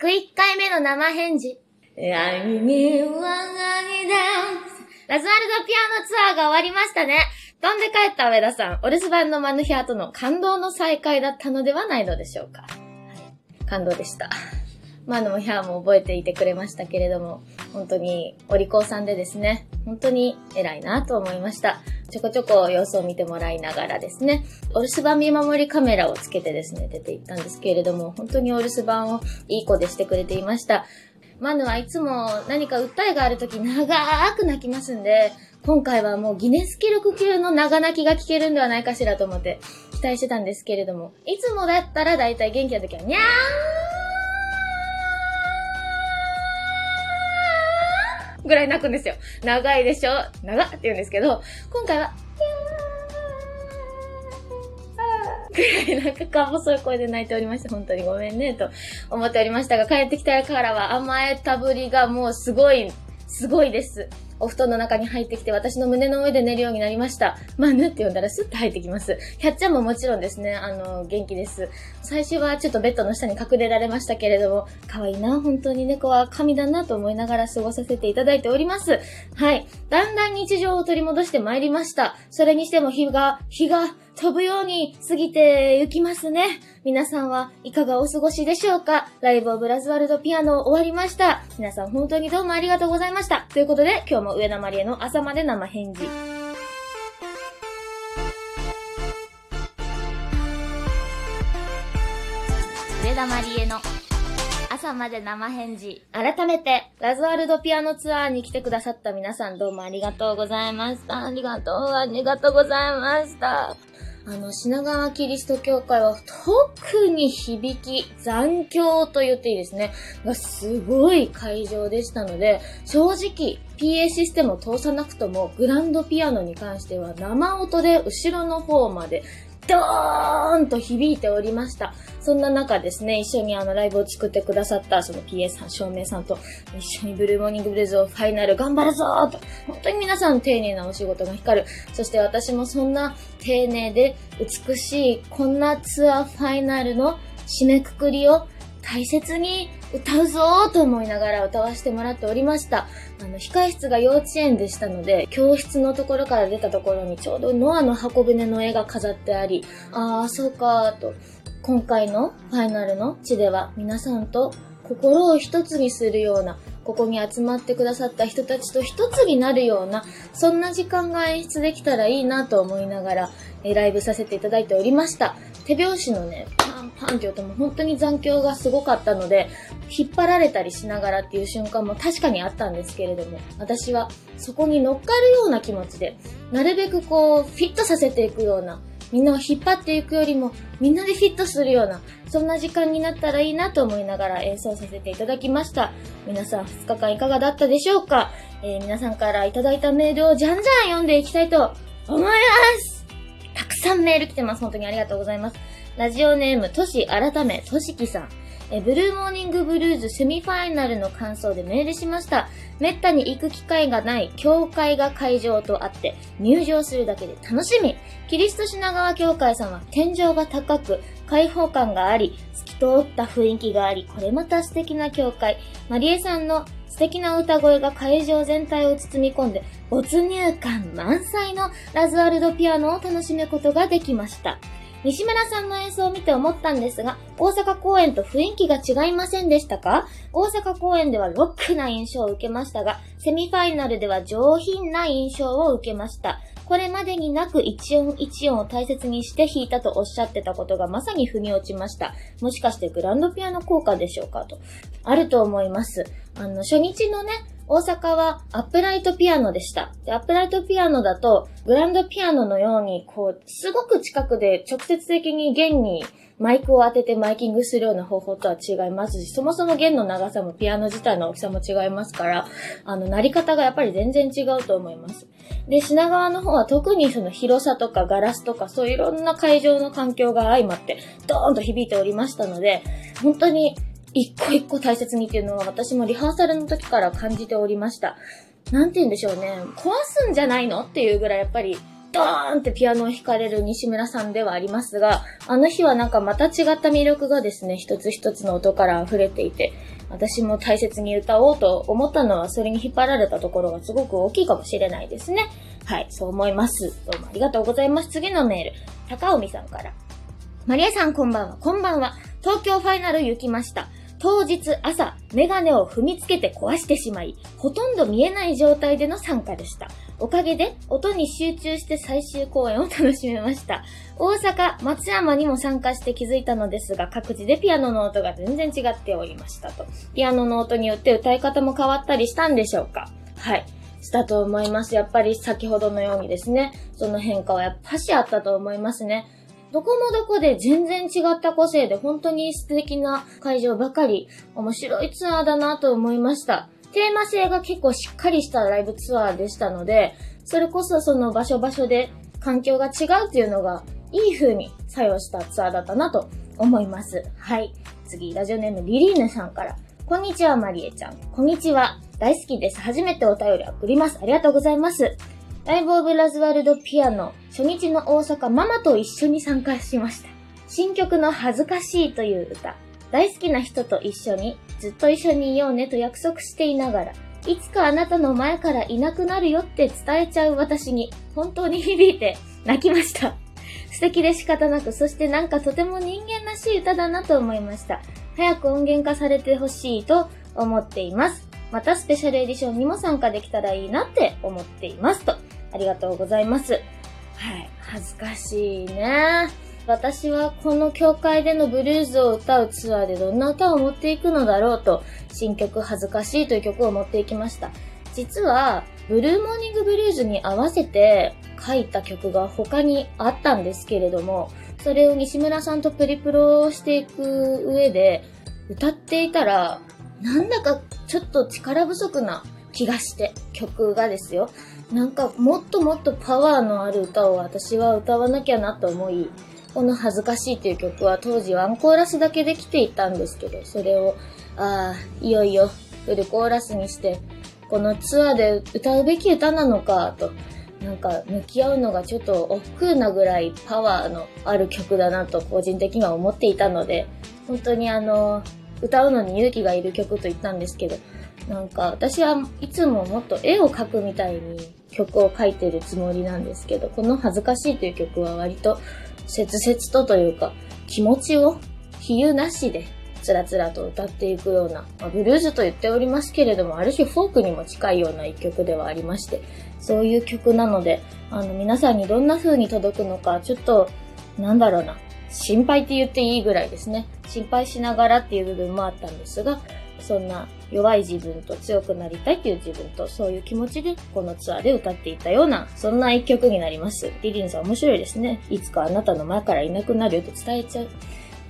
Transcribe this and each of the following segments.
101回目の生返事。ラズワルドピアノツアーが終わりましたね。飛んで帰った上田さん、お留守番のマヌヒアとの感動の再会だったのではないのでしょうか。はい、感動でした。マヌもヒャーも覚えていてくれましたけれども、本当にお利口さんでですね、本当に偉いなと思いました。ちょこちょこ様子を見てもらいながらですね、お留守番見守りカメラをつけてですね、出て行ったんですけれども、本当にお留守番をいい子でしてくれていました。マヌはいつも何か訴えがあるとき長く泣きますんで、今回はもうギネス記録級の長泣きが聞けるんではないかしらと思って期待してたんですけれども、いつもだったらだいたい元気な時はにゃーんぐらい泣くんですよ。長いでしょ？長って言うんですけど、今回は、ぐらいなんかか細い声で泣いておりまして。本当にごめんね、と思っておりましたが、帰ってきたからは甘えたぶりがもうすごい、すごいです。お布団の中に入ってきて私の胸の上で寝るようになりました。マヌって呼んだらスッと入ってきます。キャッチャーももちろんですね、あの、元気です。最初はちょっとベッドの下に隠れられましたけれども、可愛いな、本当に猫は神だなと思いながら過ごさせていただいております。はい。だんだん日常を取り戻してまいりました。それにしても日が、日が飛ぶように過ぎて行きますね。皆さんはいかがお過ごしでしょうか？ライブオブラズワルドピアノ終わりました。皆さん本当にどうもありがとうございました。ということで、今日も上田まりえの朝まで生返事。上田まりえの朝まで生返事。改めて、ラズワルドピアノツアーに来てくださった皆さんどうもありがとうございました。ありがとう、ありがとうございました。あの、品川キリスト教会は特に響き、残響と言っていいですね。がすごい会場でしたので、正直、PA システムを通さなくとも、グランドピアノに関しては生音で後ろの方までドーンと響いておりました。そんな中ですね、一緒にあのライブを作ってくださったその PA さん、照明さんと一緒にブルーモーニングブレズをファイナル頑張るぞーと、本当に皆さん丁寧なお仕事が光る。そして私もそんな丁寧で美しいこんなツアーファイナルの締めくくりを大切に歌うぞーと思いながら歌わせてもらっておりました。あの、控室が幼稚園でしたので、教室のところから出たところにちょうどノアの箱舟の絵が飾ってあり、ああ、そうかーと、今回のファイナルの地では皆さんと心を一つにするような、ここに集まってくださった人たちと一つになるような、そんな時間が演出できたらいいなと思いながら、えライブさせていただいておりました。手拍子のね、ンパンって音も本当に残響がすごかったので、引っ張られたりしながらっていう瞬間も確かにあったんですけれども、私はそこに乗っかるような気持ちで、なるべくこう、フィットさせていくような、みんなを引っ張っていくよりも、みんなでフィットするような、そんな時間になったらいいなと思いながら演奏させていただきました。皆さん2日間いかがだったでしょうか、えー、皆さんからいただいたメールをじゃんじゃん読んでいきたいと思いますたくさんメール来てます。本当にありがとうございます。ラジオネーム、とし改め、としきさん。え、ブルーモーニングブルーズセミファイナルの感想でメールしました。めったに行く機会がない教会が会場とあって、入場するだけで楽しみ。キリスト品川教会さんは天井が高く、開放感があり、透き通った雰囲気があり、これまた素敵な教会。マリエさんの素敵な歌声が会場全体を包み込んで、没入感満載のラズワルドピアノを楽しむことができました。西村さんの演奏を見て思ったんですが、大阪公演と雰囲気が違いませんでしたか？大阪公演ではロックな印象を受けましたが、セミファイナルでは上品な印象を受けました。これまでになく一音一音を大切にして弾いたとおっしゃってたことがまさに腑に落ちました。もしかしてグランドピアノ効果でしょうかと。あると思います。あの、初日のね、大阪はアップライトピアノでした。で、アップライトピアノだと、グランドピアノのように、こう、すごく近くで直接的に弦にマイクを当ててマイキングするような方法とは違いますし、そもそも弦の長さもピアノ自体の大きさも違いますから、あの、鳴り方がやっぱり全然違うと思います。で、品川の方は特にその広さとかガラスとかそういろんな会場の環境が相まって、ドーンと響いておりましたので、本当に一個一個大切にっていうのは私もリハーサルの時から感じておりました。なんて言うんでしょうね。壊すんじゃないのっていうぐらいやっぱり、ドーンってピアノを弾かれる西村さんではありますが、あの日はなんかまた違った魅力がですね、一つ一つの音から溢れていて、私も大切に歌おうと思ったのは、それに引っ張られたところがすごく大きいかもしれないですね。はい、そう思います。どうもありがとうございます。次のメール、高海さんから。マリエさんこんばんは、こんばんは。東京ファイナル行きました。当日朝、メガネを踏みつけて壊してしまい、ほとんど見えない状態での参加でした。おかげで、音に集中して最終公演を楽しめました。大阪、松山にも参加して気づいたのですが、各自でピアノの音が全然違っておりましたと。ピアノの音によって歌い方も変わったりしたんでしょうかはい。したと思います。やっぱり先ほどのようにですね、その変化はやっぱしあったと思いますね。どこもどこで全然違った個性で本当に素敵な会場ばかり面白いツアーだなと思いました。テーマ性が結構しっかりしたライブツアーでしたので、それこそその場所場所で環境が違うっていうのがいい風に作用したツアーだったなと思います。はい。次、ラジオネームリリーヌさんから。こんにちは、マリエちゃん。こんにちは。大好きです。初めてお便り送ります。ありがとうございます。ライブオブラズワルドピアノ初日の大阪ママと一緒に参加しました。新曲の恥ずかしいという歌。大好きな人と一緒にずっと一緒にいようねと約束していながら、いつかあなたの前からいなくなるよって伝えちゃう私に本当に響いて泣きました。素敵で仕方なく、そしてなんかとても人間らしい歌だなと思いました。早く音源化されてほしいと思っています。またスペシャルエディションにも参加できたらいいなって思っていますと。ありがとうございます。はい。恥ずかしいね。私はこの教会でのブルーズを歌うツアーでどんな歌を持っていくのだろうと、新曲恥ずかしいという曲を持っていきました。実は、ブルーモーニングブルーズに合わせて書いた曲が他にあったんですけれども、それを西村さんとプリプロしていく上で、歌っていたら、なんだかちょっと力不足な気がして、曲がですよ。なんかもっともっとパワーのある歌を私は歌わなきゃなと思い、この恥ずかしいという曲は当時ワンコーラスだけできていたんですけど、それを、ああ、いよいよフルコーラスにして、このツアーで歌うべき歌なのか、と、なんか向き合うのがちょっと億劫なぐらいパワーのある曲だなと個人的には思っていたので、本当にあの、歌うのに勇気がいる曲と言ったんですけど、なんか私はいつももっと絵を描くみたいに曲を書いてるつもりなんですけど、この恥ずかしいという曲は割と切々とというか、気持ちを比喩なしでつらつらと歌っていくような、まあ、ブルーズと言っておりますけれども、ある種フォークにも近いような一曲ではありまして、そういう曲なので、あの皆さんにどんな風に届くのか、ちょっと、なんだろうな、心配って言っていいぐらいですね。心配しながらっていう部分もあったんですが、そんな弱い自分と強くなりたいっていう自分と、そういう気持ちでこのツアーで歌っていたような、そんな一曲になります。リリンさん面白いですね。いつかあなたの前からいなくなるよと伝えちゃう。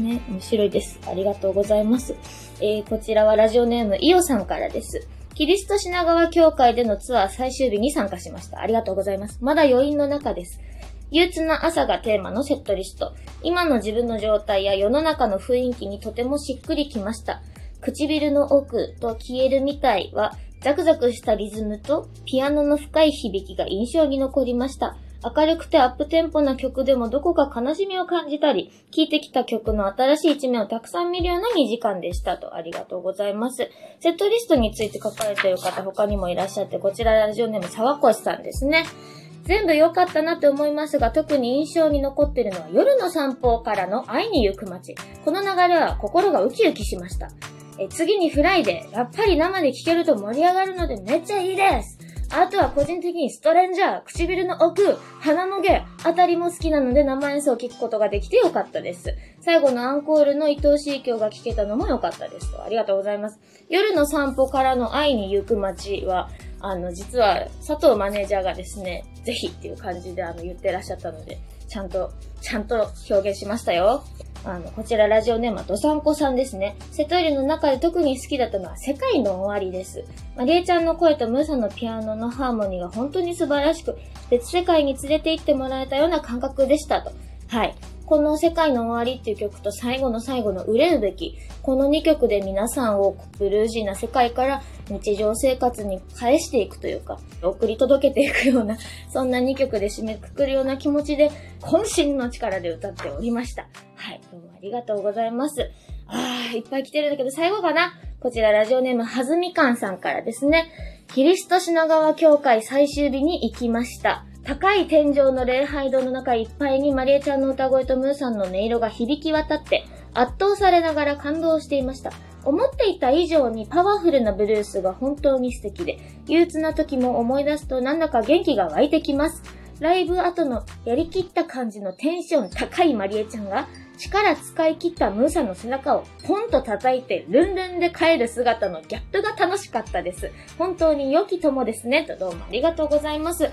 ね、面白いです。ありがとうございます。えー、こちらはラジオネームイオさんからです。キリスト品川教会でのツアー最終日に参加しました。ありがとうございます。まだ余韻の中です。憂鬱な朝がテーマのセットリスト。今の自分の状態や世の中の雰囲気にとてもしっくりきました。唇の奥と消えるみたいは、ザクザクしたリズムとピアノの深い響きが印象に残りました。明るくてアップテンポな曲でもどこか悲しみを感じたり、聴いてきた曲の新しい一面をたくさん見るような2時間でしたと。ありがとうございます。セットリストについて書かれている方他にもいらっしゃって、こちらラジオネーム沢越さんですね。全部良かったなって思いますが、特に印象に残っているのは夜の散歩からの会いに行く街。この流れは心がウキウキしました。え次にフライデー。やっぱり生で聴けると盛り上がるのでめっちゃいいです。あとは個人的にストレンジャー、唇の奥、鼻の毛、あたりも好きなので生演奏を聴くことができてよかったです。最後のアンコールの愛おしい曲が聴けたのもよかったですと。ありがとうございます。夜の散歩からの会いに行く街は、あの、実は佐藤マネージャーがですね、ぜひっていう感じであの言ってらっしゃったので、ちゃんと、ちゃんと表現しましたよ。あの、こちらラジオネームはドサンコさんですね。セトイレの中で特に好きだったのは世界の終わりです。まあ、リエちゃんの声とムーさんのピアノのハーモニーが本当に素晴らしく、別世界に連れて行ってもらえたような感覚でしたと。はい。この世界の終わりっていう曲と最後の最後の売れるべき、この2曲で皆さんをブルージーな世界から日常生活に返していくというか、送り届けていくような、そんな2曲で締めくくるような気持ちで、渾身の力で歌っておりました。はい、どうもありがとうございます。あー、いっぱい来てるんだけど、最後かなこちらラジオネームはずみかんさんからですね。キリスト品川教会最終日に行きました。高い天井の礼拝堂の中いっぱいにマリエちゃんの歌声とムーさんの音色が響き渡って圧倒されながら感動していました。思っていた以上にパワフルなブルースが本当に素敵で、憂鬱な時も思い出すとなんだか元気が湧いてきます。ライブ後のやりきった感じのテンション高いマリエちゃんが力使い切ったムーさんの背中をポンと叩いてルンルンで帰る姿のギャップが楽しかったです。本当に良き友ですね。とどうもありがとうございます。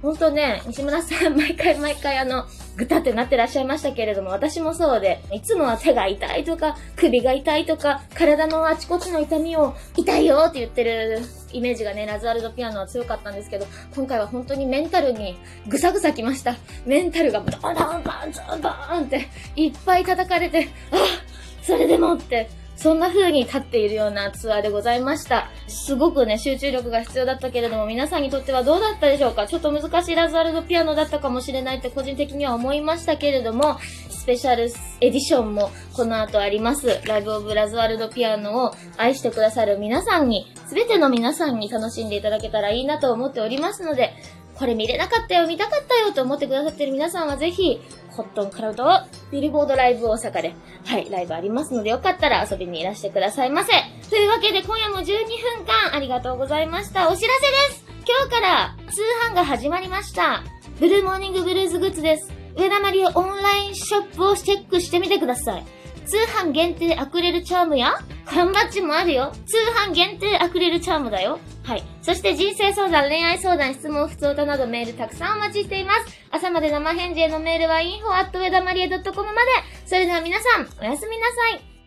本当ね、西村さん、毎回毎回あの、ぐたってなってらっしゃいましたけれども、私もそうで、いつもは手が痛いとか、首が痛いとか、体のあちこちの痛みを、痛いよって言ってるイメージがね、ラズワルドピアノは強かったんですけど、今回は本当にメンタルにぐさぐさきました。メンタルがドンドンバンズンバーンって、いっぱい叩かれて、あそれでもって、そんな風に立っているようなツアーでございました。すごくね、集中力が必要だったけれども、皆さんにとってはどうだったでしょうか？ちょっと難しいラズワルドピアノだったかもしれないって個人的には思いましたけれども、スペシャルエディションもこの後あります。ライブオブラズワルドピアノを愛してくださる皆さんに、すべての皆さんに楽しんでいただけたらいいなと思っておりますので、これ見れなかったよ、見たかったよと思ってくださってる皆さんはぜひ、コットンクラウドビルボードライブ大阪で、はい、ライブありますのでよかったら遊びにいらしてくださいませ。というわけで今夜も12分間ありがとうございました。お知らせです今日から通販が始まりました。ブルーモーニングブルーズグッズです。上田まりオンラインショップをチェックしてみてください。通販限定アクリルチャームや缶バッジもあるよ。通販限定アクリルチャームだよ。はい。そして人生相談、恋愛相談、質問、不通歌などメールたくさんお待ちしています。朝まで生返事へのメールは info.wedamarie.com まで。それでは皆さん、おやすみなさい。